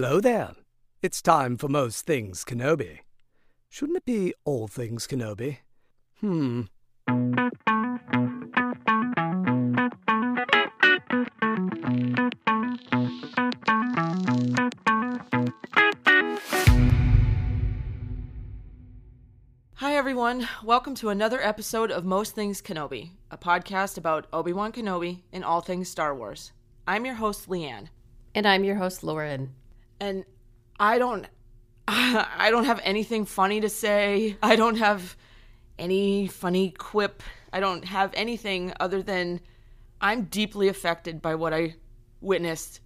Hello there. It's time for Most Things Kenobi. Shouldn't it be All Things Kenobi? Hmm. Hi, everyone. Welcome to another episode of Most Things Kenobi, a podcast about Obi Wan Kenobi and all things Star Wars. I'm your host, Leanne, And I'm your host, Lauren. And I don't, I don't have anything funny to say. I don't have any funny quip. I don't have anything other than I'm deeply affected by what I witnessed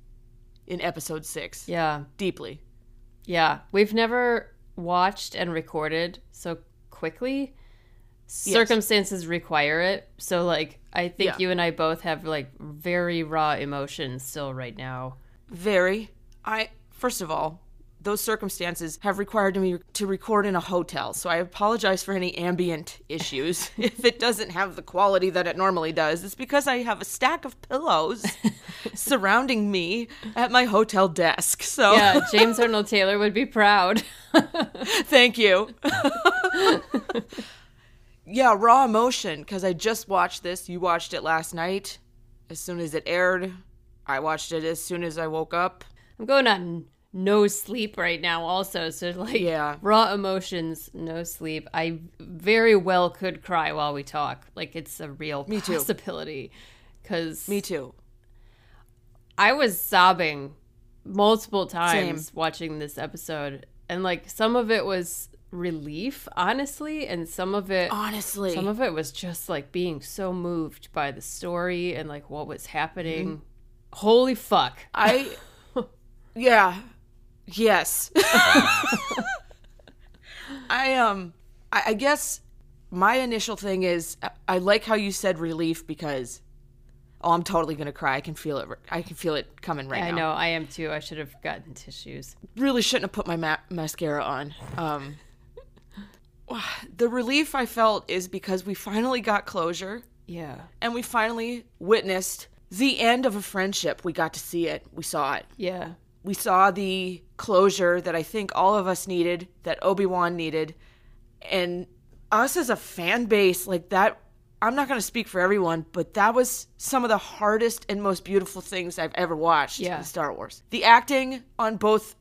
in Episode Six. Yeah. Deeply. Yeah. We've never watched and recorded so quickly. Circumstances require it. So, like, I think Yeah. you and I both have, like, very raw emotions still right now. Very. I first of all, those circumstances have required me to record in a hotel, so I apologize for any ambient issues. if it doesn't have the quality that it normally does, it's because I have a stack of pillows surrounding me at my hotel desk. So Yeah. James Arnold Taylor would be proud. thank you. yeah, raw emotion because I just watched this. You watched it last night. As soon as it aired, I watched it as soon as I woke up. I'm going on no sleep right now, also. So, like, Yeah. raw emotions, no sleep. I very well could cry while we talk. Like, it's a real Me possibility. Because Me too. I was sobbing multiple times Same. watching this episode, and like some of it was relief, honestly, and some of it, Honestly. some of it was just like being so moved by the story and like what was happening. Mm-hmm. Holy fuck! I, yeah, yes. I um, I, I guess my initial thing is I, I like how you said relief because, oh, I'm totally gonna cry. I can feel it. I can feel it coming right I now. I know I am too. I should have gotten tissues. Really shouldn't have put my ma- mascara on. Um, the relief I felt is because we finally got closure Yeah, and we finally witnessed the end of a friendship. We got to see it. We saw it. yeah, we saw the closure that I think all of us needed, that Obi Wan needed, and us as a fan base, like that. I'm not going to speak for everyone, but that was some of the hardest and most beautiful things I've ever watched Yeah. in Star Wars. The acting on both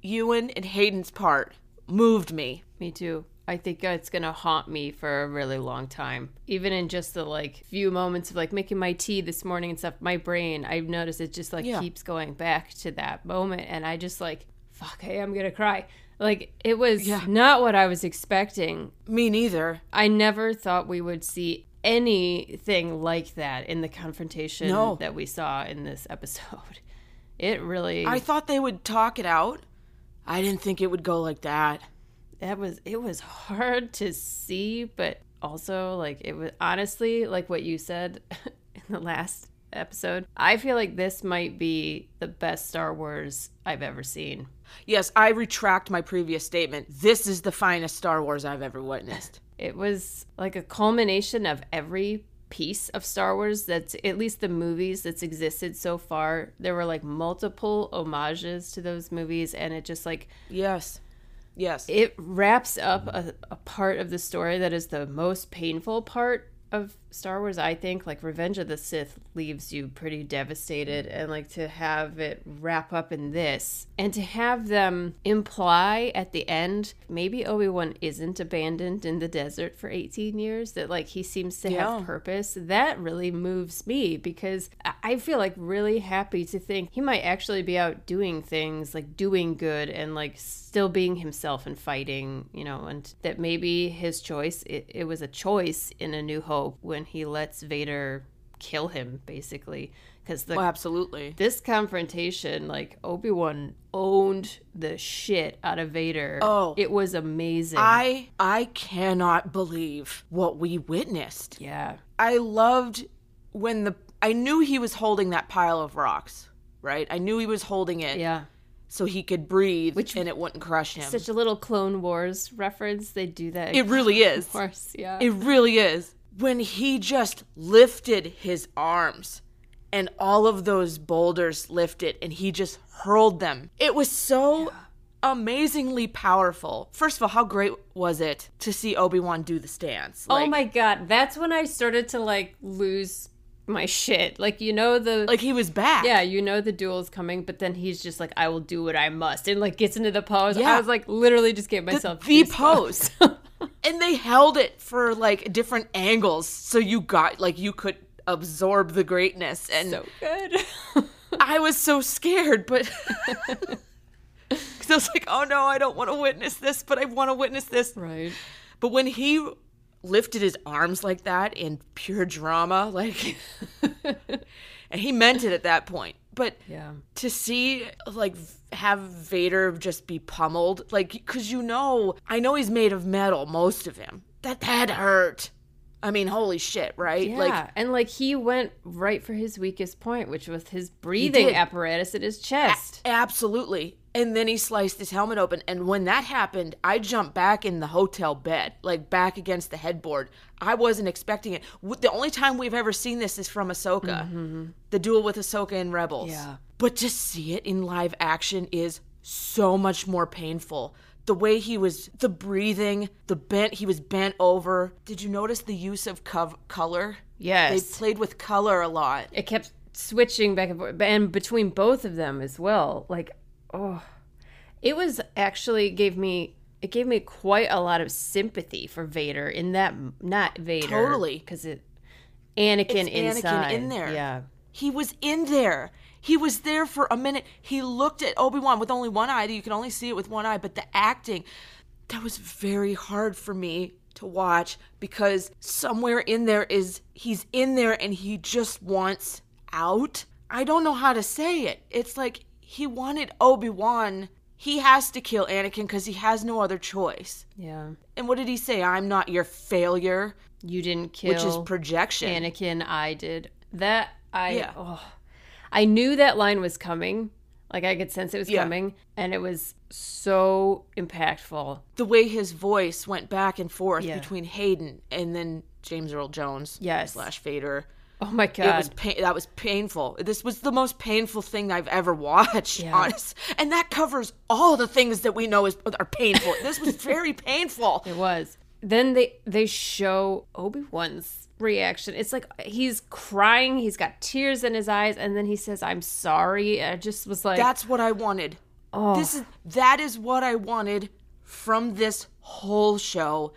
Ewan and Hayden's part moved me. me too. I think it's gonna haunt me for a really long time. Even in just the like few moments of like making my tea this morning and stuff, my brain, I've noticed it just like Yeah. keeps going back to that moment, and I just like, fuck, I'm gonna cry. Like it was Yeah. not what I was expecting. Me neither. I never thought we would see anything like that in the confrontation No. that we saw in this episode. It really I thought they would talk it out. I didn't think it would go like that. that was it was hard to see but also like it was honestly like what you said in the last episode i feel like this might be the best star wars i've ever seen Yes, I retract my previous statement. This is the finest Star Wars I've ever witnessed. it was like a culmination of every piece of star wars that's at least the movies that's existed so far there were like multiple homages to those movies and it just like Yes. Yes. it wraps up a, a part of the story that is the most painful part of Star Wars, I think. Like Revenge of the Sith leaves you pretty devastated and like to have it wrap up in this and to have them imply at the end maybe Obi-Wan isn't abandoned in the desert for 18 years that like he seems to Yeah. have purpose. That really moves me because I- I feel like really happy to think he might actually be out doing things like doing good and like still being himself and fighting, you know, and that maybe his choice, it, it was a choice in A New Hope when he lets Vader kill him, basically. Because the Oh, absolutely. this confrontation, like Obi Wan owned the shit out of Vader. Oh. it was amazing. I I cannot believe what we witnessed. yeah, I loved when the I knew he was holding that pile of rocks, right? I knew he was holding it yeah. so he could breathe Which- and it wouldn't crush him. Such a little Clone Wars reference. They do that. it really is. Of course, yeah. It really is. When he just lifted his arms and all of those boulders lifted and he just hurled them. It was so amazingly powerful. First of all, how great was it to see Obi-Wan do the stance? oh my god, that's when I started to like lose my shit. Like you know the Like he was back. yeah, you know the duel's coming, but then he's just like, I will do what I must, and like gets into the pose. Yeah. I was like, literally, just gave myself the goosebumps. pose. and they held it for like different angles so you got like you could absorb the greatness and so good. I was so scared, but because I was like, oh no, I don't want to witness this, but I want to witness this. right. But when he lifted his arms like that in pure drama, like, and he meant it at that point. But Yeah. to see like have Vader just be pummeled, like, because you know, I know he's made of metal, most of him. That had hurt. I mean, holy shit, right? Yeah, Like, and like he went right for his weakest point, which was his breathing apparatus at his chest. Absolutely. And then he sliced his helmet open. And when that happened, I jumped back in the hotel bed, like back against the headboard. I wasn't expecting it. The only time we've ever seen this is from Ahsoka, mm-hmm, mm-hmm. the duel with Ahsoka and Rebels. Yeah. But to see it in live action is so much more painful. The way he was, the breathing, the bent, he was bent over. Did you notice the use of cov- color? Yes. They played with color a lot. it kept switching back and forth and between both of them as well like oh it was actually gave me it gave me quite a lot of sympathy for vader in that not vader Totally. because it anakin It's Anakin inside in there. yeah He was in there. He was there for a minute. He looked at Obi Wan with only one eye. You can only see it with one eye, but the acting, that was very hard for me to watch because somewhere in there is, he's in there and he just wants out. I don't know how to say it. It's like he wanted Obi Wan. He has to kill Anakin because he has no other choice. yeah And what did he say? I'm not your failure, you didn't kill which is projection. anakin i did that i Yeah. oh, i knew that line was coming like i could sense it was Yeah. coming and it was so impactful the way his voice went back and forth Yeah. between Hayden and then James Earl Jones Yes. slash Vader. Oh my It god was pain. That was painful. This was the most painful thing I've ever watched. Yeah. Honest, and that covers all the things that we know is are painful. this was very painful. It was. Then they they show Obi Wan's reaction. It's like he's crying. He's got tears in his eyes, and then he says, "I'm sorry." I just was like, That's what I wanted. Oh. This is that is what I wanted from this whole show,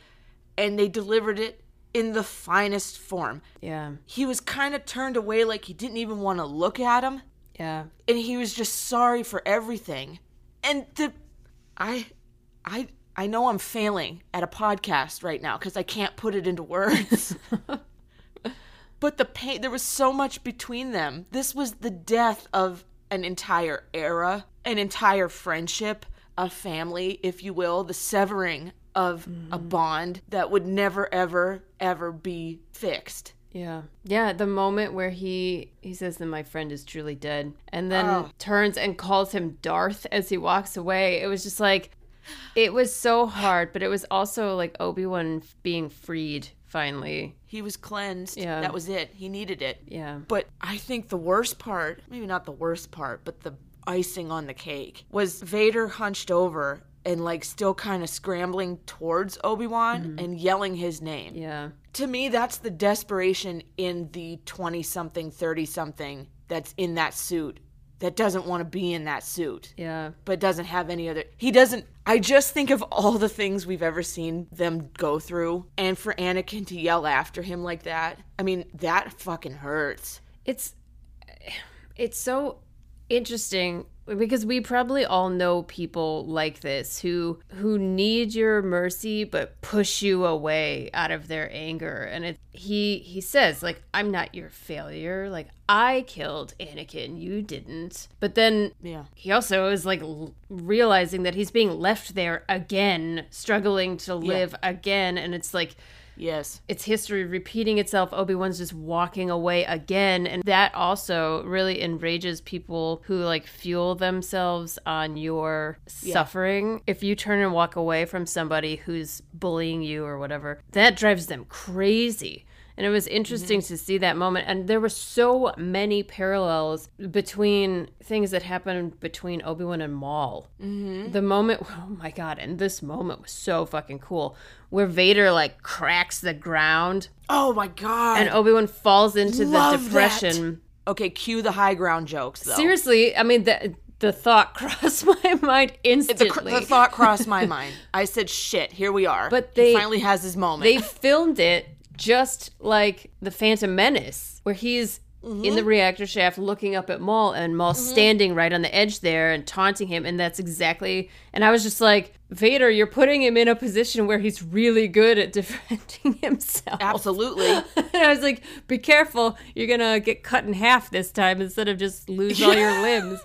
and they delivered it in the finest form. yeah, He was kind of turned away, like he didn't even want to look at him. yeah, and he was just sorry for everything. And the I I I know I'm failing at a podcast right now cuz I can't put it into words. but the pain there was so much between them. This was the death of an entire era, an entire friendship, a family, if you will, the severing of a mm. bond that would never ever ever be fixed. yeah, yeah. The moment where he he says that my friend is truly dead, and then Oh. turns and calls him Darth as he walks away. It was just like, it was so hard, but it was also like Obi Wan being freed finally. He was cleansed. Yeah. That was it. He needed it. Yeah, But I think the worst part, maybe not the worst part, but the icing on the cake, was Vader hunched over and like still kind of scrambling towards Obi-Wan mm-hmm. and yelling his name. yeah, To me, that's the desperation in the 20 something, 30 something that's in that suit that doesn't want to be in that suit yeah. but doesn't have any other. He doesn't. I just think of all the things we've ever seen them go through, and for Anakin to yell after him like that. I mean, that fucking hurts. it's it's so interesting because we probably all know people like this who who need your mercy but push you away out of their anger. And it he he says like I'm not your failure. Like I killed Anakin. You didn't. But then Yeah. he also is like l- realizing that he's being left there again struggling to live again. And it's like Yes. it's history repeating itself. Obi Wan's just walking away again, and that also really enrages people who like fuel themselves on your suffering. If you turn and walk away from somebody who's bullying you or whatever, that drives them crazy. And it was interesting to see that moment. And there were so many parallels between things that happened between Obi Wan and Maul. Mm-hmm. The moment, oh my God, and this moment was so fucking cool where Vader like cracks the ground Oh my god. and Obi Wan falls into the Love depression. okay, cue the high ground jokes though. Seriously, I mean, the, the thought crossed my mind The, instantly. cr- the thought crossed my mind. I said, "Shit, here we are." But He they- finally has his moment. they filmed it just like the Phantom Menace, where he's in the mm-hmm. reactor shaft looking up at Maul, and Maul mm-hmm. standing right on the edge there and taunting him, and that's exactly. And I was just like, Vader, you're putting him in a position where he's really good at defending himself. Absolutely. and I was like, be careful, you're gonna get cut in half this time instead of just lose all your limbs.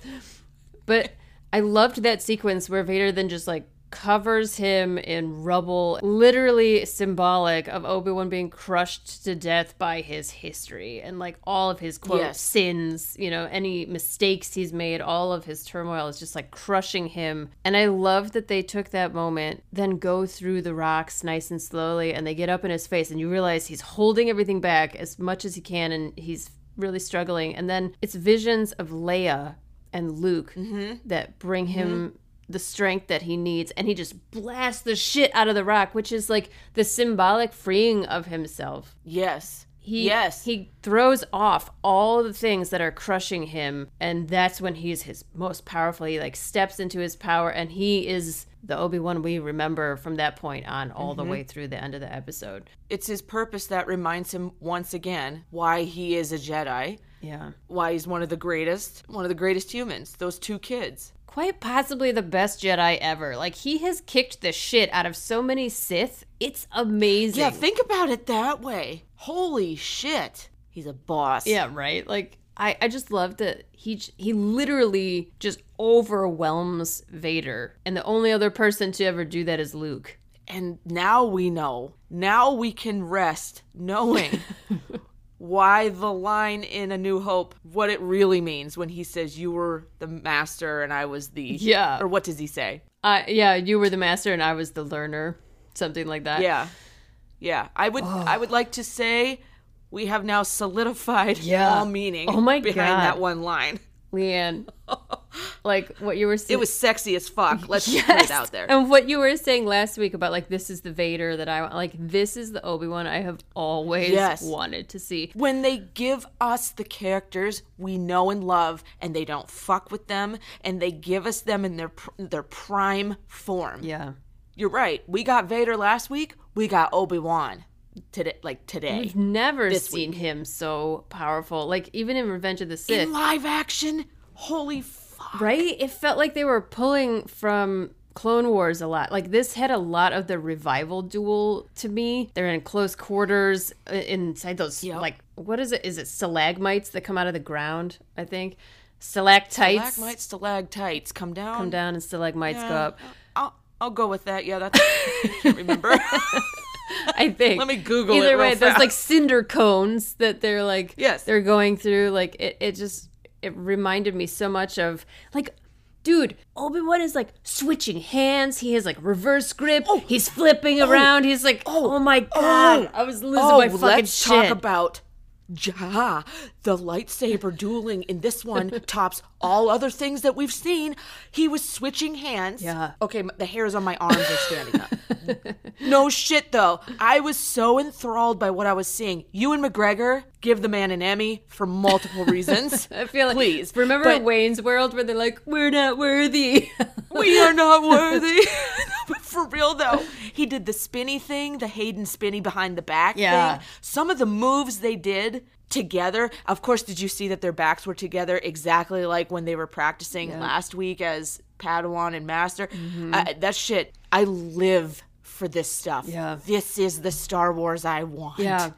But I loved that sequence where Vader then just like covers him in rubble, literally symbolic of Obi Wan being crushed to death by his history and like all of his quote Yes. sins, you know, any mistakes he's made, all of his turmoil is just like crushing him. And I love that they took that moment, then go through the rocks nice and slowly, and they get up in his face, and you realize he's holding everything back as much as he can, and he's really struggling. And then it's visions of Leia and Luke mm-hmm. that bring him mm-hmm. The strength that he needs and he just blasts the shit out of the rock which is like the symbolic freeing of himself yes. he yes. he throws off all the things that are crushing him and that's when he's his most powerful he like steps into his power and he is the obi-wan we remember from that point on all the mm-hmm. way through the end of the episode it's his purpose that reminds him once again why he is a Jedi, yeah why he's one of the greatest, one of the greatest humans. Those two kids. Quite possibly the best jedi ever like he has kicked the shit out of so many sith it's amazing Yeah, think about it that way. Holy shit. He's a boss. Yeah, right. Like I, I just love that he he literally just overwhelms Vader, and the only other person to ever do that is Luke. And now we know. Now we can rest knowing why the line in A New Hope, what it really means when he says, You were the master and I was the. Yeah. Or what does he say? Uh, yeah, you were the master and I was the learner, something like that. Yeah. Yeah. I would I would like to say we have now solidified Yeah. all meaning Oh my behind God. that one line. Leanne, like what you were saying. It was sexy as fuck. Let's just put it out there. And what you were saying last week about like this is the Vader that I want, like this is the Obi Wan I have always Yes. wanted to see. when they give us the characters we know and love and they don't fuck with them and they give us them in their pr- their prime form. Yeah. You're right. We got Vader last week. We got Obi-Wan today like today. We've never seen him so powerful. Like even in Revenge of the Sith. In live action. Holy fuck. Right? It felt like they were pulling from Clone Wars a lot. Like this had a lot of the revival duel to me. They're in close quarters uh, inside those Yep. like what is it? Is it stalagmites that come out of the ground? I think stalactites Stalagmites, stalactites come down. come down and stalagmites go up. I'll I'll go with that. Yeah, that's I can't remember. I think. Let me Google Either way, there's fast. like cinder cones that they're like Yes. they're going through. Like it, it just it reminded me so much of like dude, Obi Wan is like switching hands. He has like reverse grip. Oh. He's flipping oh. around. He's like, oh, oh my god, I was losing oh, my fucking let's shit. talk about Ja. The lightsaber dueling in this one tops all other things that we've seen. He was switching hands. Yeah. Okay, the hairs on my arms are standing up. no shit though. I was so enthralled by what I was seeing. Ewan McGregor, give the man an Emmy for multiple reasons. I feel like please. remember But- Wayne's World where they're like, we're not worthy. we are not worthy. For real though, he did the spinny thing, the Hayden spinny behind the back Yeah. thing. Some of the moves they did together. Of course, did you see that their backs were together exactly like when they were practicing last week as Padawan and Master? Mm-hmm. Uh, that shit. I live for this stuff. Yeah. This is the Star Wars I want. Yeah.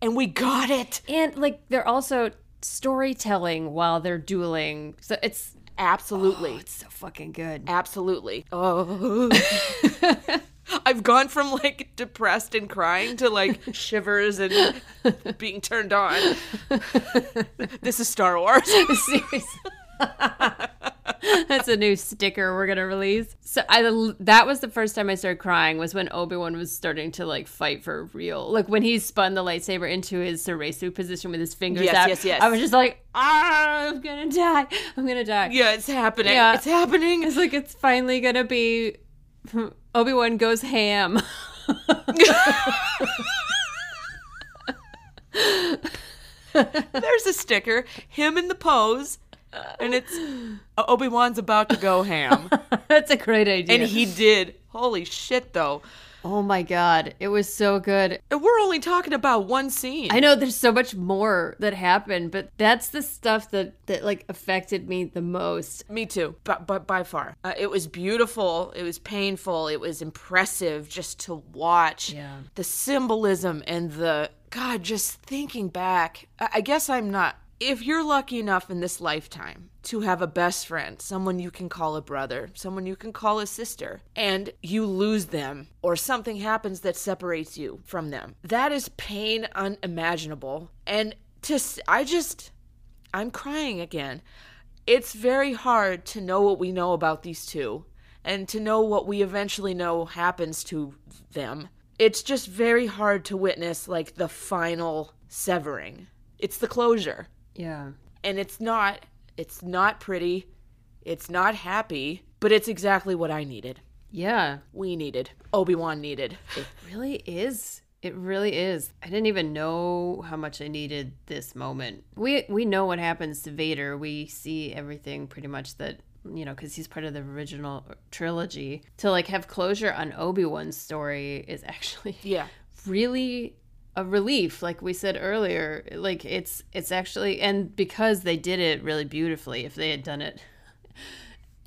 And we got it. and like they're also storytelling while they're dueling. So it's Absolutely. Oh, it's so fucking good. Absolutely. Oh. I've gone from like depressed and crying to like shivers and being turned on. this is Star Wars. Seriously. That's a new sticker we're gonna release. So I that was the first time I started crying was when Obi Wan was starting to like fight for real. Like when he spun the lightsaber into his Soresu position with his fingers Yes, out. yes, yes. I was just like, ah, I'm gonna die. I'm gonna die. Yeah, it's happening. Yeah. It's happening. It's like it's finally gonna be Obi Wan goes ham. There's a sticker, him in the pose, and it's Obi Wan's about to go ham, That's a great idea. and he did. Holy shit, though! oh my god, it was so good. And we're only talking about one scene. I know there's so much more that happened, but that's the stuff that that like affected me the most. Me too, but but by far, uh, it was beautiful. It was painful. It was impressive just to watch. Yeah. the symbolism and the God. Just thinking back, I I guess I'm not. If you're lucky enough in this lifetime to have a best friend, someone you can call a brother, someone you can call a sister, and you lose them or something happens that separates you from them, that is pain unimaginable. And to I just I'm crying again. It's very hard to know what we know about these two and to know what we eventually know happens to them. It's just very hard to witness like the final severing. It's the closure. Yeah. And it's not it's not pretty. It's not happy, but it's exactly what I needed. Yeah. We needed. Obi-Wan needed. It really is. It really is. I didn't even know how much I needed this moment. We we know what happens to Vader. We see everything pretty much that you know because he's part of the original trilogy. To like have closure on Obi Wan's story is actually Yeah. really a relief like we said earlier like it's it's actually and because they did it really beautifully if they had done it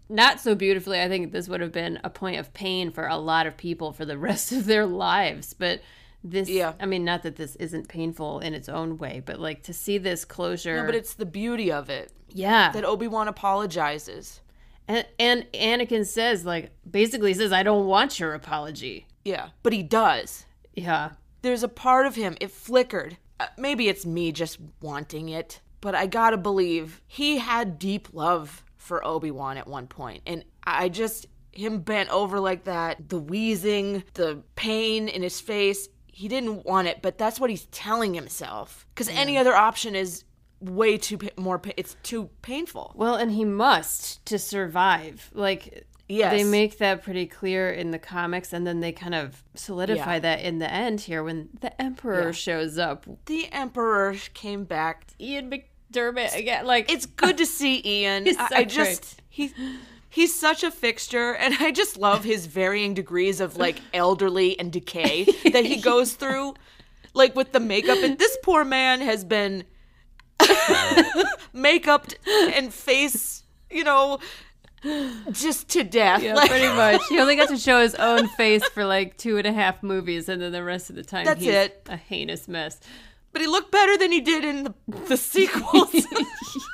not so beautifully i think this would have been a point of pain for a lot of people for the rest of their lives but this Yeah. i mean not that this isn't painful in its own way but like to see this closure No, but it's the beauty of it yeah that Obi-Wan apologizes. and, and anakin says like basically says i don't want your apology Yeah, but he does. yeah there's a part of him it flickered uh, maybe it's me just wanting it but i gotta believe he had deep love for obi-wan at one point. point and i just him bent over like that the wheezing the pain in his face he didn't want it but that's what he's telling himself because any other option is way too pa- more pa- it's too painful Well, and he must to survive. Like, Yes. they make that pretty clear in the comics, and then they kind of solidify Yeah. that in the end here when the Emperor Yeah. shows up. the emperor came back Ian McDiarmid again. Like, it's good to see Ian. He's I, so I just he he's such a fixture, and I just love his varying degrees of like elderly and decay that he goes through, like with the makeup. And this poor man has been makeuped and face, you know, just to death. yeah, Like, pretty much. He only got to show his own face for like two and a half movies, and then the rest of the time, That's he's it. a heinous mess. but he looked better than he did in the, the sequels.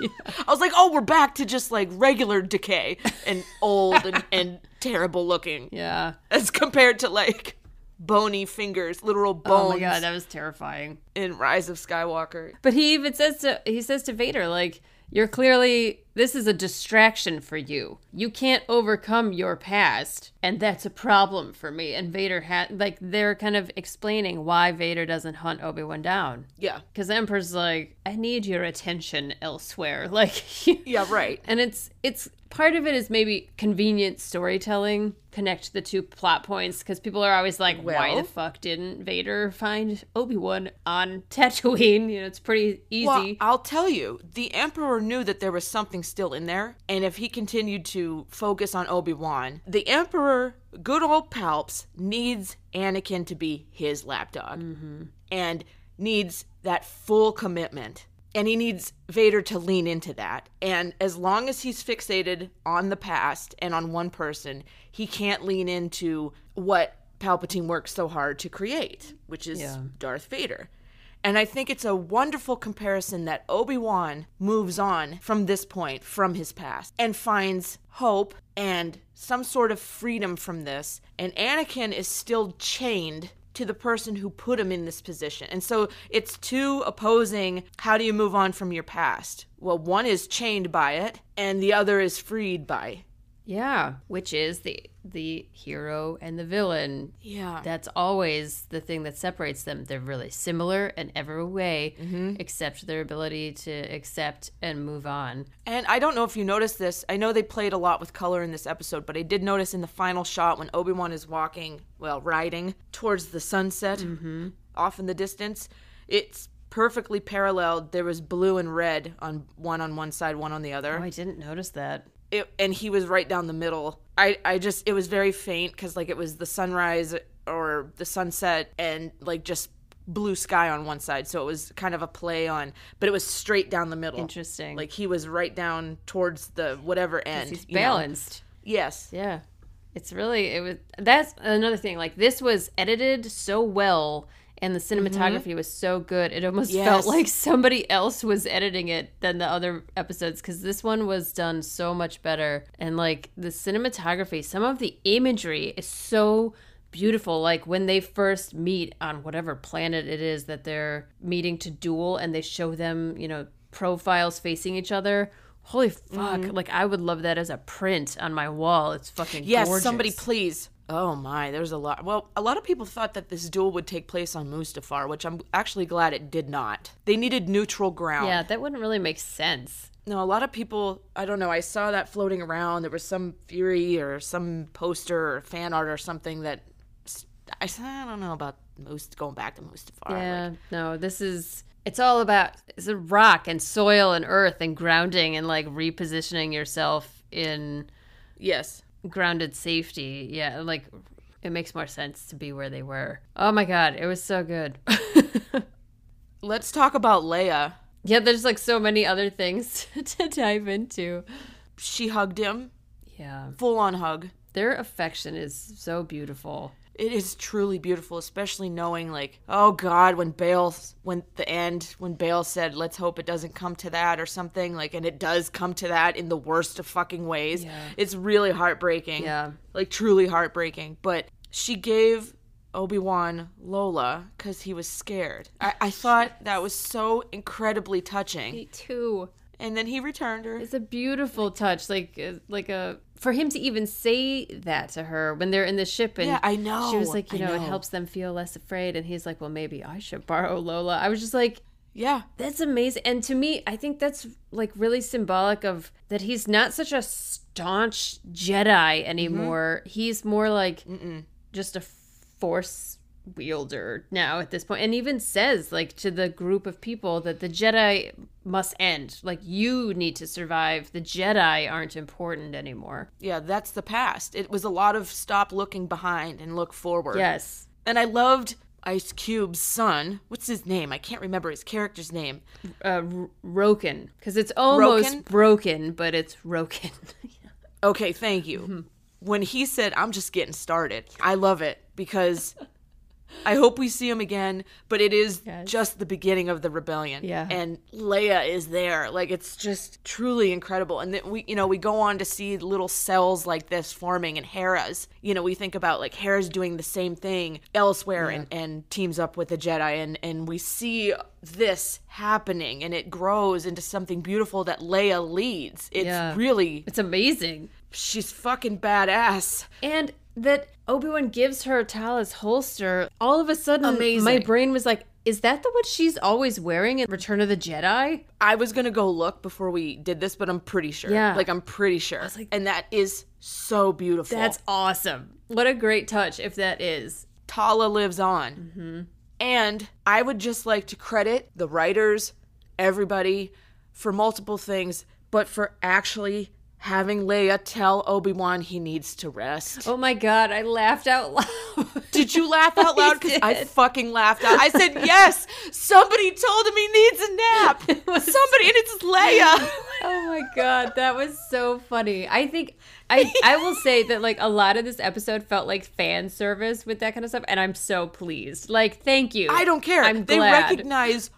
I was like, oh, we're back to just like regular decay and old and, and terrible looking. Yeah. as compared to like bony fingers, literal bones. Oh my god, that was terrifying. in Rise of Skywalker. But he even says to he says to Vader like you're clearly this is a distraction for you. You can't overcome your past, and that's a problem for me. And Vader had like they're kind of explaining why Vader doesn't hunt Obi Wan down. Yeah. Because Emperor's like, I need your attention elsewhere. Like, Yeah, right. and it's it's part of it is maybe convenient storytelling connect the two plot points because people are always like why the fuck didn't vader find obi-wan on tatooine? You know it's pretty easy. Well, I'll tell you, the Emperor knew that there was something still in there, and if he continued to focus on Obi Wan, the Emperor, good old Palps, needs Anakin to be his lapdog, mm-hmm. and needs that full commitment. And he needs Vader to lean into that. And as long as he's fixated on the past and on one person, he can't lean into what Palpatine works so hard to create, which is Yeah. Darth Vader. And I think it's a wonderful comparison that Obi Wan moves on from this point, from his past, and finds hope and some sort of freedom from this. And Anakin is still chained to the person who put him in this position. And so it's two opposing how do you move on from your past? Well, one is chained by it and the other is freed by. Yeah, which is the the hero and the villain. Yeah. That's always the thing that separates them. They're really similar in every way, Mm-hmm. except their ability to accept and move on. And I don't know if you noticed this. I know they played a lot with color in this episode, but I did notice in the final shot when Obi Wan is walking, well, riding towards the sunset off in the distance, it's perfectly paralleled. There was blue and red on one on one side, one on the other. Oh, I didn't notice that. It, and he was right down the middle. I, I just it was very faint because like it was the sunrise or the sunset and like just blue sky on one side, so it was kind of a play on, but it was straight down the middle. Interesting. Like he was right down towards the whatever end. He's you know? balanced. Yes. Yeah. It's really it was that's another thing. Like this was edited so well and the mm-hmm. cinematography was so good. It almost Yes. felt like somebody else was editing it than the other episodes cuz this one was done so much better. And like the cinematography, some of the imagery is so beautiful like when they first meet on whatever planet it is that they're meeting to duel and they show them, you know, profiles facing each other. Holy fuck. Mm-hmm. Like I would love that as a print on my wall. It's fucking Yes, gorgeous. somebody please. Oh my, there's a lot. Well, a lot of people thought that this duel would take place on Mustafar, which I'm actually glad it did not. They needed neutral ground. Yeah, that wouldn't really make sense. No, a lot of people, I don't know, I saw that floating around. There was some theory or some poster or fan art or something that I, said, I don't know about most going back to Mustafar. Yeah, Like, no, this is it's all about it's a rock and soil and earth and grounding and like repositioning yourself in yes. Grounded safety. Yeah, like it makes more sense to be where they were. Oh my god, it was so good. Let's talk about Leia. yeah, there's like so many other things to dive into. She hugged him, Yeah. full on hug. Their affection is so beautiful. It is truly beautiful, especially knowing like, oh God, when Bail, when the end, when Bail said, "Let's hope it doesn't come to that" or something like, and it does come to that in the worst of fucking ways. Yeah. It's really heartbreaking. Yeah. like truly heartbreaking. But she gave Obi Wan Lola because he was scared. I, I thought that was so incredibly touching. Me too. And then he returned her. It's a beautiful touch, like uh, like a for him to even say that to her when they're in the ship, and Yeah, I know, She was like, you I know, it helps them feel less afraid, and he's like, well, maybe I should borrow Lola. I was just like, Yeah, that's amazing, and to me, I think that's like really symbolic of that he's not such a staunch Jedi anymore. Mm-hmm. He's more like just a force wielder now at this point and even says like to the group of people that the jedi must end like you need to survive the jedi aren't important anymore yeah, that's the past. It was a lot of stop looking behind and look forward. yes And I loved Ice Cube's son. What's his name? I can't remember his character's name. uh R- roken because it's almost Roken? broken but it's roken Okay, thank you. Mm-hmm. When he said, I'm just getting started, I love it because I hope we see him again, but it is Yes. just the beginning of the rebellion. Yeah. And Leia is there. Like it's just truly incredible. And then we you know, we go on to see little cells like this forming in Hera's. You know, we think about like Hera's doing the same thing elsewhere and, and teams up with the Jedi and, and we see this happening and it grows into something beautiful that Leia leads. It's Yeah. really it's amazing she's fucking badass. and that obi-wan gives her tala's holster all of a sudden Amazing. my brain was like is that the what she's always wearing in return of the jedi I was gonna go look before we did this, but I'm pretty sure. Yeah. like I'm pretty sure. like- and that is so beautiful. That's awesome. What a great touch if that is. Tala lives on. Mm-hmm. And I would just like to credit the writers, everybody, for multiple things, but for actually having Leia tell Obi Wan he needs to rest. Oh my god, I laughed out loud. Did you laugh out loud? Because I, did. fucking laughed out. I said, yes, somebody told him he needs a nap. was- Somebody, and it's Leia. oh my god, that was so funny. I think I I will say that like a lot of this episode felt like fan service with that kind of stuff, and I'm so pleased. Like, thank you. I don't care. I'm they glad. recognize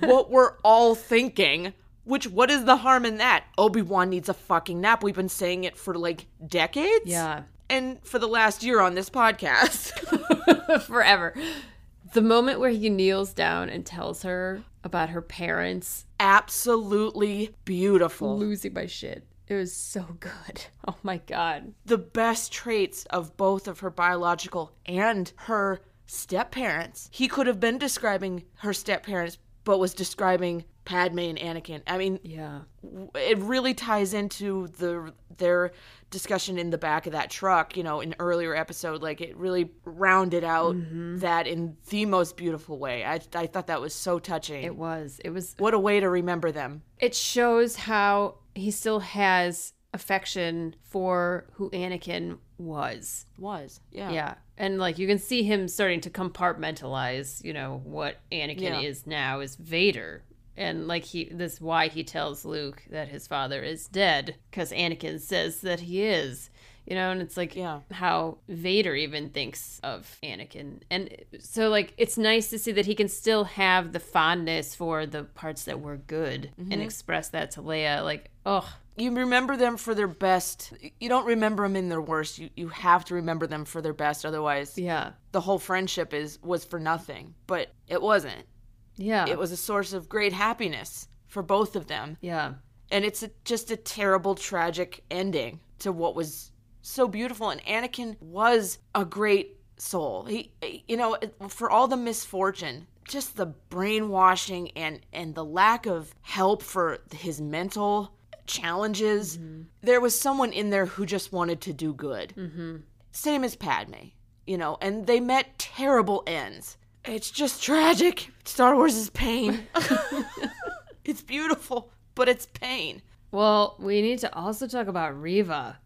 what we're all thinking. Which what is the harm in that? Obi Wan needs a fucking nap. We've been saying it for like decades. Yeah. and for the last year on this podcast. forever. The moment where he kneels down and tells her about her parents Absolutely beautiful. losing my shit. It was so good. Oh my god. the best traits of both of her biological and her step parents. He could have been describing her step parents, but was describing Padme and Anakin. I mean, Yeah. it really ties into the their discussion in the back of that truck. You know, in earlier episode, like it really rounded out mm-hmm. that in the most beautiful way. I I thought that was so touching. It was. It was what a way to remember them. it shows how he still has affection for who Anakin was. Was yeah Yeah. And like you can see him starting to compartmentalize, you know, what Anakin Yeah. is now is Vader. And like he this is why he tells Luke that his father is dead cuz Anakin says that he is. You know, and it's like Yeah. how Vader even thinks of Anakin. And so like it's nice to see that he can still have the fondness for the parts that were good and mm-hmm. express that to Leia like, "Oh, you remember them for their best. You don't remember them in their worst. You you have to remember them for their best. Otherwise, yeah. the whole friendship is was for nothing. But it wasn't. Yeah. It was a source of great happiness for both of them. yeah. And it's a, just a terrible, tragic ending to what was so beautiful. And Anakin was a great soul. He, you know, for all the misfortune, just the brainwashing and and the lack of help for his mental challenges. There was someone in there who just wanted to do good. Mm-hmm. Same as Padme, you know, and they met terrible ends. It's just tragic. Star Wars is pain. it's beautiful, but it's pain. Well, we need to also talk about Reva.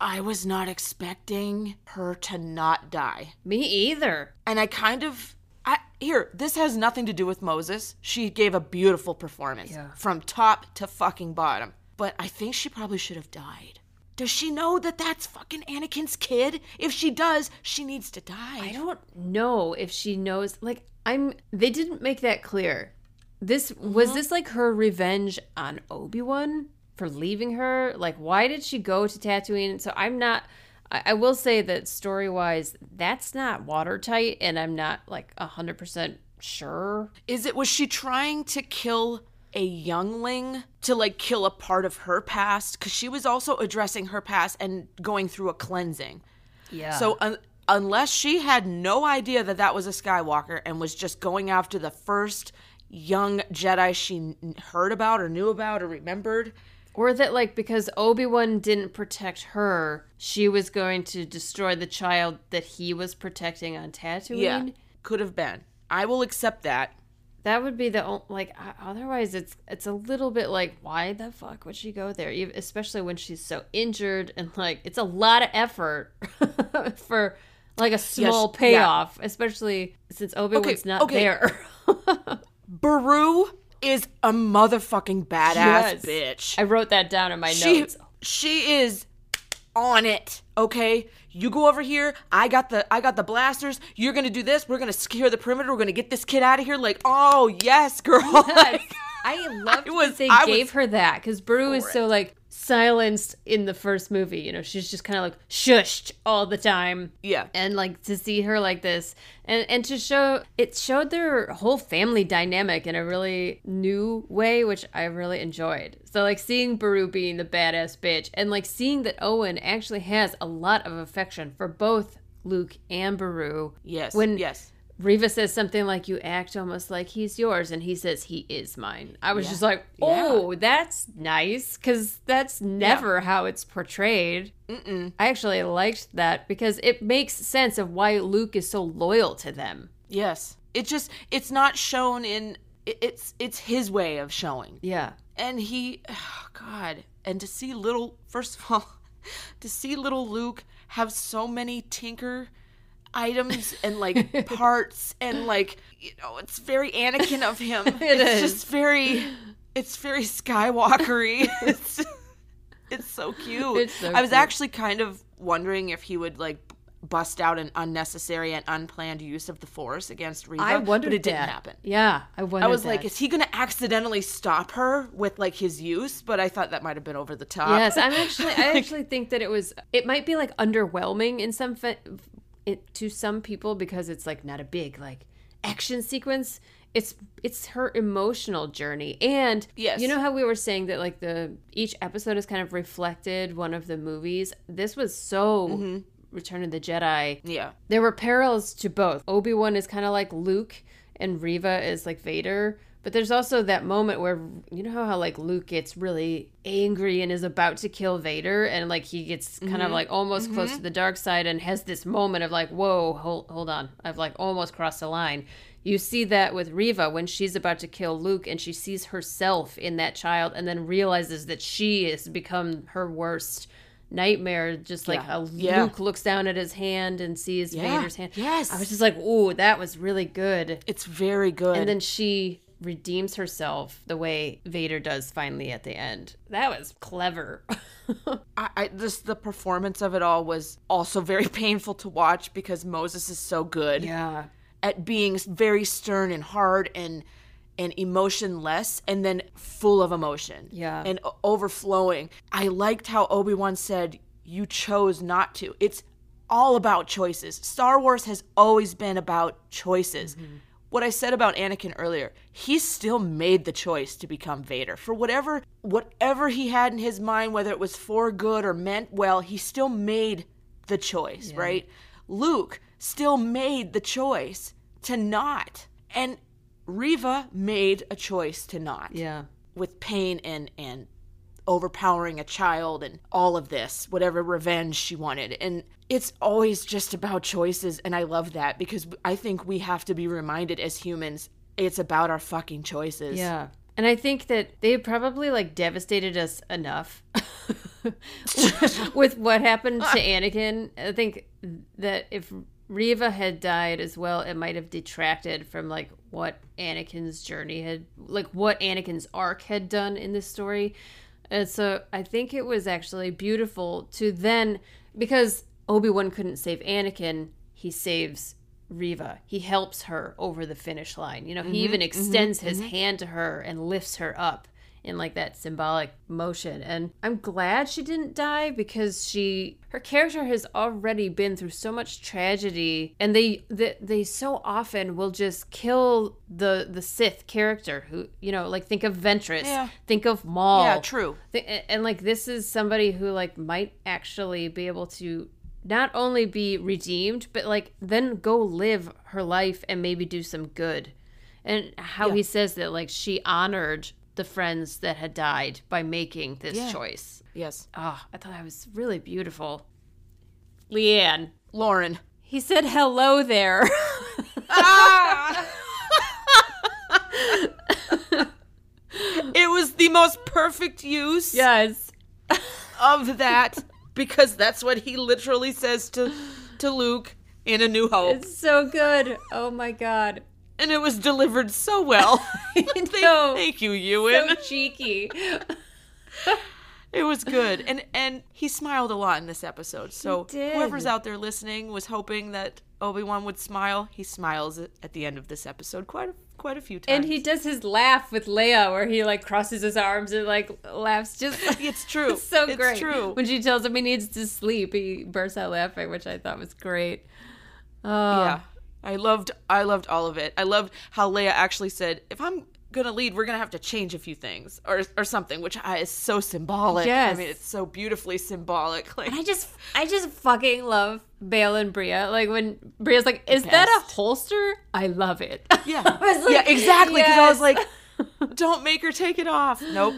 I was not expecting her to not die. Me either. And I kind of I here, this has nothing to do with Moses. She gave a beautiful performance Yeah. from top to fucking bottom. But I think she probably should have died. Does she know that that's fucking Anakin's kid? If she does, she needs to die. I don't know if she knows. Like, I'm. They didn't make that clear. This was mhm. this like her revenge on Obi Wan for leaving her. Like, why did she go to Tatooine? So I'm not. I, I will say that story wise, that's not watertight, and I'm not like hundred percent sure. Is it was she trying to kill a youngling to like kill a part of her past cuz she was also addressing her past and going through a cleansing. Yeah. So un- unless she had no idea that that was a Skywalker and was just going after the first young Jedi she n- heard about or knew about or remembered, Or that, like, because Obi Wan didn't protect her, she was going to destroy the child that he was protecting on Tatooine. yeah, could have been. I will accept that. That would be the only, like. Otherwise, it's it's a little bit like, why the fuck would she go there? Especially when she's so injured and like it's a lot of effort for like a small yeah. payoff. Especially since Obi Wan's Okay, not okay. there. Beru is a motherfucking badass Yes. bitch. I wrote that down in my she notes. she is on it okay you go over here i got the i got the blasters you're gonna do this we're gonna secure the perimeter we're gonna get this kid out of here like oh yes girl Yes. I loved I was- that they I gave her that because Beru is so like silenced in the first movie. You know, she's just kind of like shushed all the time. yeah And like to see her like this, and and to show it showed their whole family dynamic in a really new way, which I really enjoyed. So like seeing Beru being the badass bitch, and like seeing that Owen actually has a lot of affection for both Luke and Beru. yes When yes Reva says something like, "You act almost like he's yours," and he says, "He is mine." I was just like, "Oh, that's nice," because that's never how it's portrayed. Mm-mm. I actually liked that because it makes sense of why Luke is so loyal to them. yes it just it's not shown in it- it's it's his way of showing Yeah, and he oh god and to see little first of all to see little luke have so many tinker items and like parts and like you know it's very anakin of him it's is. just very it's very skywalkery it's it's so cute It's so i was cute. actually kind of wondering if he would like bust out an unnecessary and unplanned use of the Force against Reva. I wondered but it didn't happen. Yeah, I wondered. I was like, is he going to accidentally stop her with like his use? But I thought that might have been over the top. Yes, I'm actually. I actually think that it was. It might be like underwhelming in some fa- it to some people because it's like not a big like action sequence. It's it's her emotional journey, and Yes. you know how we were saying that like the each episode has kind of reflected one of the movies. This was so mm-hmm. Return of the Jedi. yeah. There were parallels to both. Obi Wan is kind of like Luke, and Reva is like Vader. But there's also that moment where you know how, how like Luke gets really angry and is about to kill Vader, and like he gets kind of mm-hmm. like almost close mm-hmm. to the dark side and has this moment of like, whoa, hold hold on, I've like almost crossed the line. You see that with Reva when she's about to kill Luke and she sees herself in that child and then realizes that she has become her worst nightmare. Just like Yeah. Yeah. Luke looks down at his hand and sees Yeah. Vader's hand. Yes. I was just like, ooh, that was really good. It's very good. And then she redeems herself the way Vader does finally at the end. That was clever. I, I just the performance of it all was also very painful to watch because Moses is so good yeah. at being very stern and hard and and emotionless and then full of emotion. Yeah. And overflowing. I liked how Obi-Wan said you chose not to. It's all about choices. Star Wars has always been about choices. Mm-hmm. What I said about Anakin earlier, he still made the choice to become Vader. For whatever whatever he had in his mind, whether it was for good or meant well, he still made the choice, right? Luke still made the choice to not. And Reva made a choice to not Yeah. with pain and and overpowering a child and all of this whatever revenge she wanted and it's always just about choices and i love that because i think we have to be reminded as humans it's about our fucking choices Yeah. And I think that they probably like devastated us enough with what happened to Anakin. I think that if Reva had died as well, it might have detracted from like what Anakin's journey had, like what Anakin's arc had done in this story. And so I think it was actually beautiful to then, because Obi Wan couldn't save Anakin, he saves Reva. He helps her over the finish line. You know, he mm-hmm, even mm-hmm, extends his mm-hmm. hand to her and lifts her up in like that symbolic motion. And I'm glad she didn't die because she her character has already been through so much tragedy and they they, they so often will just kill the the Sith character who, you know, like think of Ventress, Yeah. think of Maul. yeah true Th- and, and like this is somebody who like might actually be able to not only be redeemed but like then go live her life and maybe do some good. And how he says that like she honored the friends that had died by making this Yeah. choice. Yes. Oh i thought that was really beautiful. Leanne lauren he said hello there. Ah! it was the most perfect use yes. of that because that's what he literally says to to luke in a new hope. It's so good. Oh my god. And it was delivered so well. Thank, thank you ewan. so cheeky. It was good, and and he smiled a lot in this episode. So did. whoever's out there listening was hoping that Obi Wan would smile. He smiles at at the end of this episode quite a, quite a few times. And he does his laugh with Leia, where he like crosses his arms and like laughs. Just it's true. it's so It's great. true. When she tells him he needs to sleep, he bursts out laughing, which I thought was great. Oh, yeah, I loved I loved all of it. I loved how Leia actually said, "If I'm gonna lead, we're gonna have to change a few things or or something," which I, is so symbolic. Yes. I mean, it's so beautifully symbolic. Like I just, I just fucking love Bail and Breha. Like when Breha's like, "Is that a holster?" I love it. Yeah. I like, yeah, exactly. Because I was like, don't make her take it off. Nope.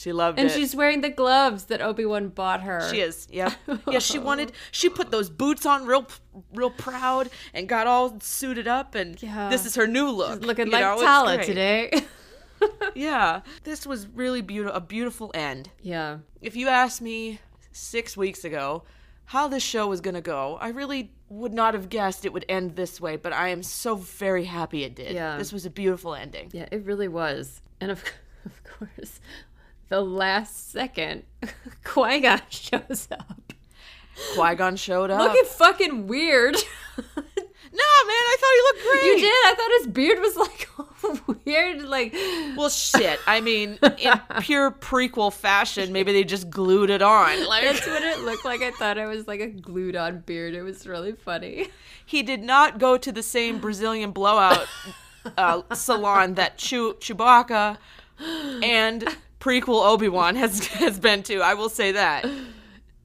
She loved and it. And she's wearing the gloves that Obi Wan bought her. She is. Yep. Yeah, she wanted she put those boots on real real proud and got all suited up and Yeah. this is her new look. looking you like know, Tala today. Yeah. This was really beautiful a beautiful end. yeah. If you asked me 6 weeks ago how this show was going to go, I really would not have guessed it would end this way, but I am so very happy it did. Yeah. This was a beautiful ending. Yeah, it really was. And of, of course, the last second, Qui Gon shows up. Qui Gon showed up. Looking fucking weird. no, man, I thought he looked great. you did. I thought his beard was like weird. Like, Well, shit. I mean, in pure prequel fashion, maybe they just glued it on. Like that's what it looked like. I thought it was like a glued on beard. It was really funny. he did not go to the same Brazilian blowout uh, salon that Chew- Chewbacca and prequel Obi Wan has has been to. I will say that.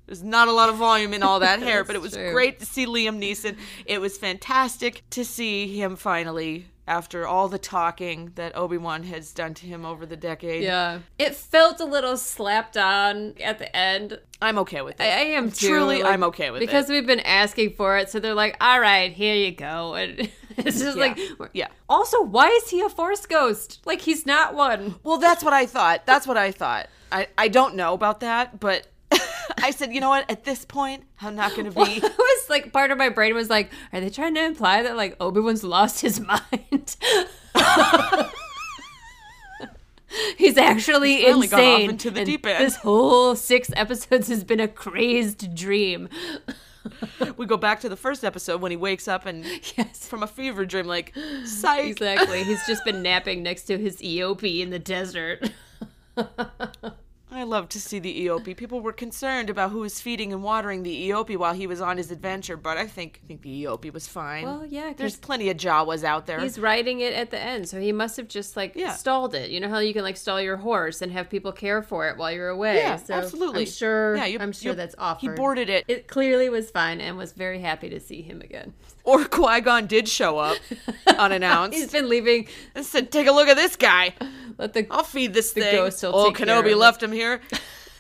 There's not a lot of volume in all that hair, but it was true. great to see Liam Neeson. It was fantastic to see him finally, after all the talking that Obi Wan has done to him over the decade. Yeah. It felt a little slapped on at the end. I'm okay with it. I, I am too. Truly, like, I'm okay with because it. Because we've been asking for it, so they're like, "All right, here you go." And it's just Yeah. like, Yeah. Also, why is he a force ghost? Like he's not one. Well, that's what I thought. That's what I thought. I, I don't know about that, but I said, you know what? At this point, I'm not going to Well, be. it was like part of my brain was like, are they trying to imply that like Obi Wan's lost his mind? He's actually He's insane. gone off into the and deep end. This whole six episodes has been a crazed dream. we go back to the first episode when he wakes up and Yes. from a fever dream, like, psych. Exactly. He's just been napping next to his eopie in the desert. I love to see the eopie. People were concerned about who was feeding and watering the eopie while he was on his adventure, but I think I think the eopie was fine. Well, yeah, there's plenty of Jawas out there. He's riding it at the end, so he must have just like Yeah. stalled it. You know how you can like stall your horse and have people care for it while you're away. Yeah, so absolutely. I'm sure. Yeah, you- I'm sure you- that's offered. he boarded it. It clearly was fine, and was very happy to see him again. Or Qui Gon did show up unannounced He's been leaving. and said, "Take a look at this guy. Let the I'll feed this thing." ghost will oh, take Kenobi left him here.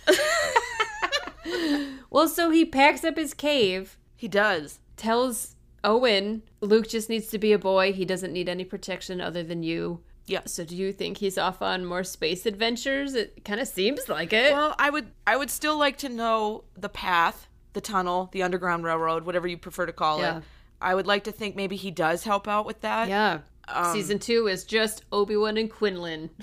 well, so he packs up his cave, He does. tells Owen Luke just needs to be a boy. He doesn't need any protection other than you. Yeah. So do you think he's off on more space adventures? It kind of seems like it. Well, I would I would still like to know the path, the tunnel, the underground railroad, whatever you prefer to call Yeah. it. I would like to think maybe he does help out with that. yeah. Um, Season two is just Obi Wan and Quinlan.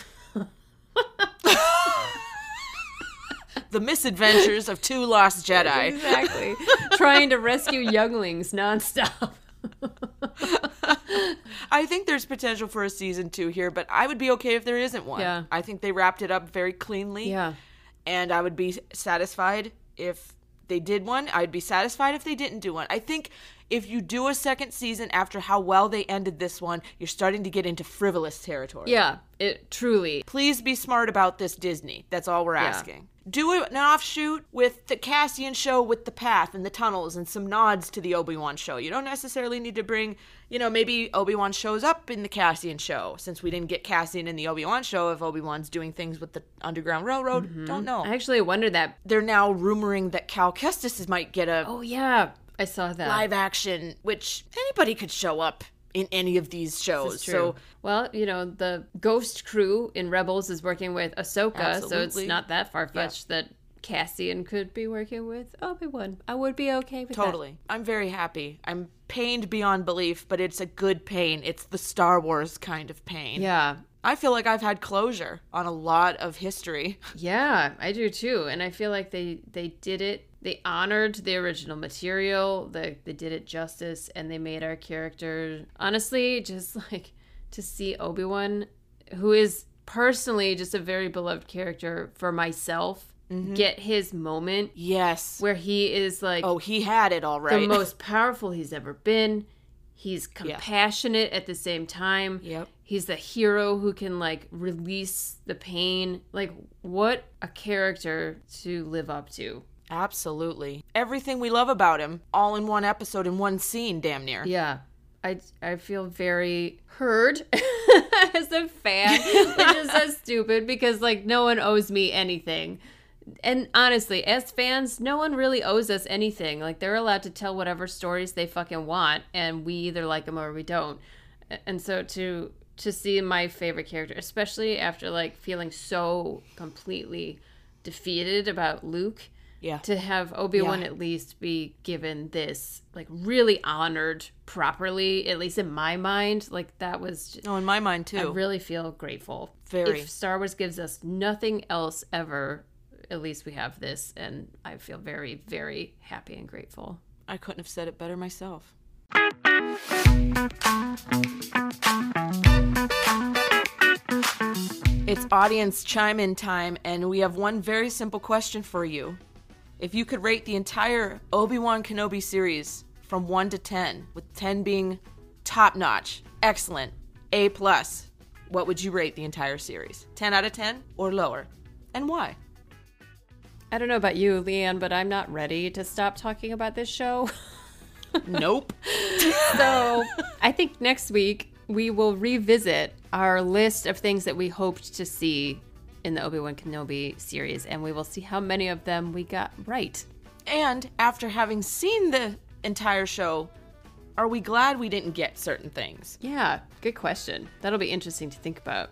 The misadventures of two lost Jedi. Exactly. Trying to rescue younglings nonstop. I think there's potential for a season two here, but I would be okay if there isn't one. Yeah. I think they wrapped it up very cleanly. Yeah. And I would be satisfied if they did one. I'd be satisfied if they didn't do one. I think if you do a second season after how well they ended this one, you're starting to get into frivolous territory. Yeah. It truly. Please be smart about this, Disney. That's all we're asking. Do an offshoot with the Cassian show with the path and the tunnels and some nods to the Obi Wan show. You don't necessarily need to bring, you know, maybe Obi Wan shows up in the Cassian show since we didn't get Cassian in the Obi Wan show. If Obi Wan's doing things with the Underground Railroad, mm-hmm. don't know. I actually wonder that. They're now rumoring that Cal Kestis might get a Oh, yeah. I saw that. live action, which anybody could show up in any of these shows. So well, you know, the Ghost crew in Rebels is working with Ahsoka, so it's not that far fetched that Cassian could be working with Obi Wan. I would be okay with that. Totally. I'm very happy. I'm pained beyond belief, but it's a good pain. It's the Star Wars kind of pain. Yeah. I feel like I've had closure on a lot of history. Yeah, I do too. And I feel like they they did it. They honored the original material. They they did it justice and they made our character honestly just like to see Obi-Wan who is personally just a very beloved character for myself Mm-hmm. get his moment Yes. where he is like oh, he had it all the most powerful he's ever been. He's compassionate at the same time. Yep. He's the hero who can like release the pain. Like what a character to live up to. Absolutely. Everything we love about him, all in one episode, in one scene, damn near. Yeah. I I feel very heard as a fan, which is so stupid because like no one owes me anything. And honestly, as fans, no one really owes us anything. Like they're allowed to tell whatever stories they fucking want, and we either like them or we don't. And so to to see my favorite character, especially after like feeling so completely defeated about Luke, Yeah. to have Obi-Wan Yeah. at least be given this like really honored properly, at least in my mind, like that was just, No, oh, in my mind, too. I really feel grateful. Very. If Star Wars gives us nothing else ever, at least we have this, and I feel very, very happy and grateful. I couldn't have said it better myself. It's audience chime in time, and we have one very simple question for you. If you could rate the entire Obi Wan Kenobi series from 1 to 10, with 10 being top notch, excellent, A, plus, what would you rate the entire series? 10 out of 10 or lower? And why? I don't know about you, Leanne, but I'm not ready to stop talking about this show. Nope. so I think next week we will revisit our list of things that we hoped to see in the Obi Wan Kenobi series, and we will see how many of them we got right. And after having seen the entire show, are we glad we didn't get certain things? Yeah, good question. That'll be interesting to think about.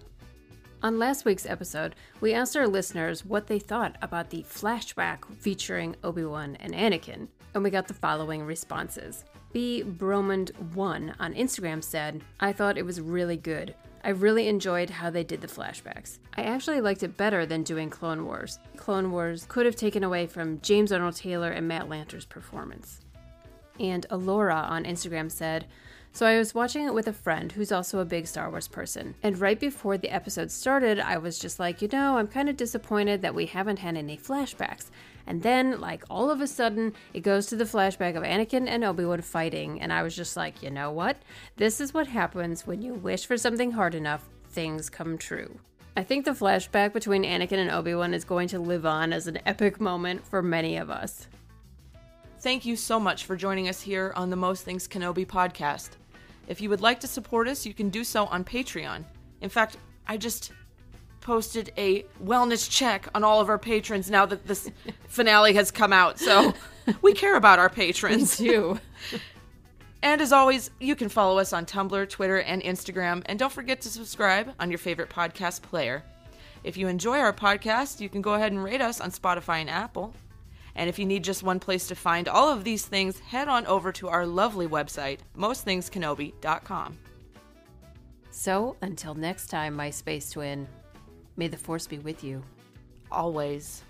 On last week's episode, we asked our listeners what they thought about the flashback featuring Obi Wan and Anakin, and we got the following responses. B. Bromond1 on Instagram said, I thought it was really good. I really enjoyed how they did the flashbacks. I actually liked it better than doing Clone Wars. Clone Wars could have taken away from James Arnold Taylor and Matt Lanter's performance. And Alora on Instagram said, so I was watching it with a friend who's also a big Star Wars person. And right before the episode started, I was just like, you know, I'm kind of disappointed that we haven't had any flashbacks. And then, like, all of a sudden, it goes to the flashback of Anakin and Obi Wan fighting. And I was just like, you know what? This is what happens when you wish for something hard enough, things come true. I think the flashback between Anakin and Obi Wan is going to live on as an epic moment for many of us. Thank you so much for joining us here on the Most Things Kenobi podcast. If you would like to support us, you can do so on Patreon. In fact, I just posted a wellness check on all of our patrons now that this finale has come out. So we care about our patrons. too. And as always, you can follow us on Tumblr, Twitter, and Instagram. And don't forget to subscribe on your favorite podcast player. If you enjoy our podcast, you can go ahead and rate us on Spotify and Apple. And if you need just one place to find all of these things, head on over to our lovely website, mostthingskenobi.com. So, until next time, my space twin, may the force be with you. Always.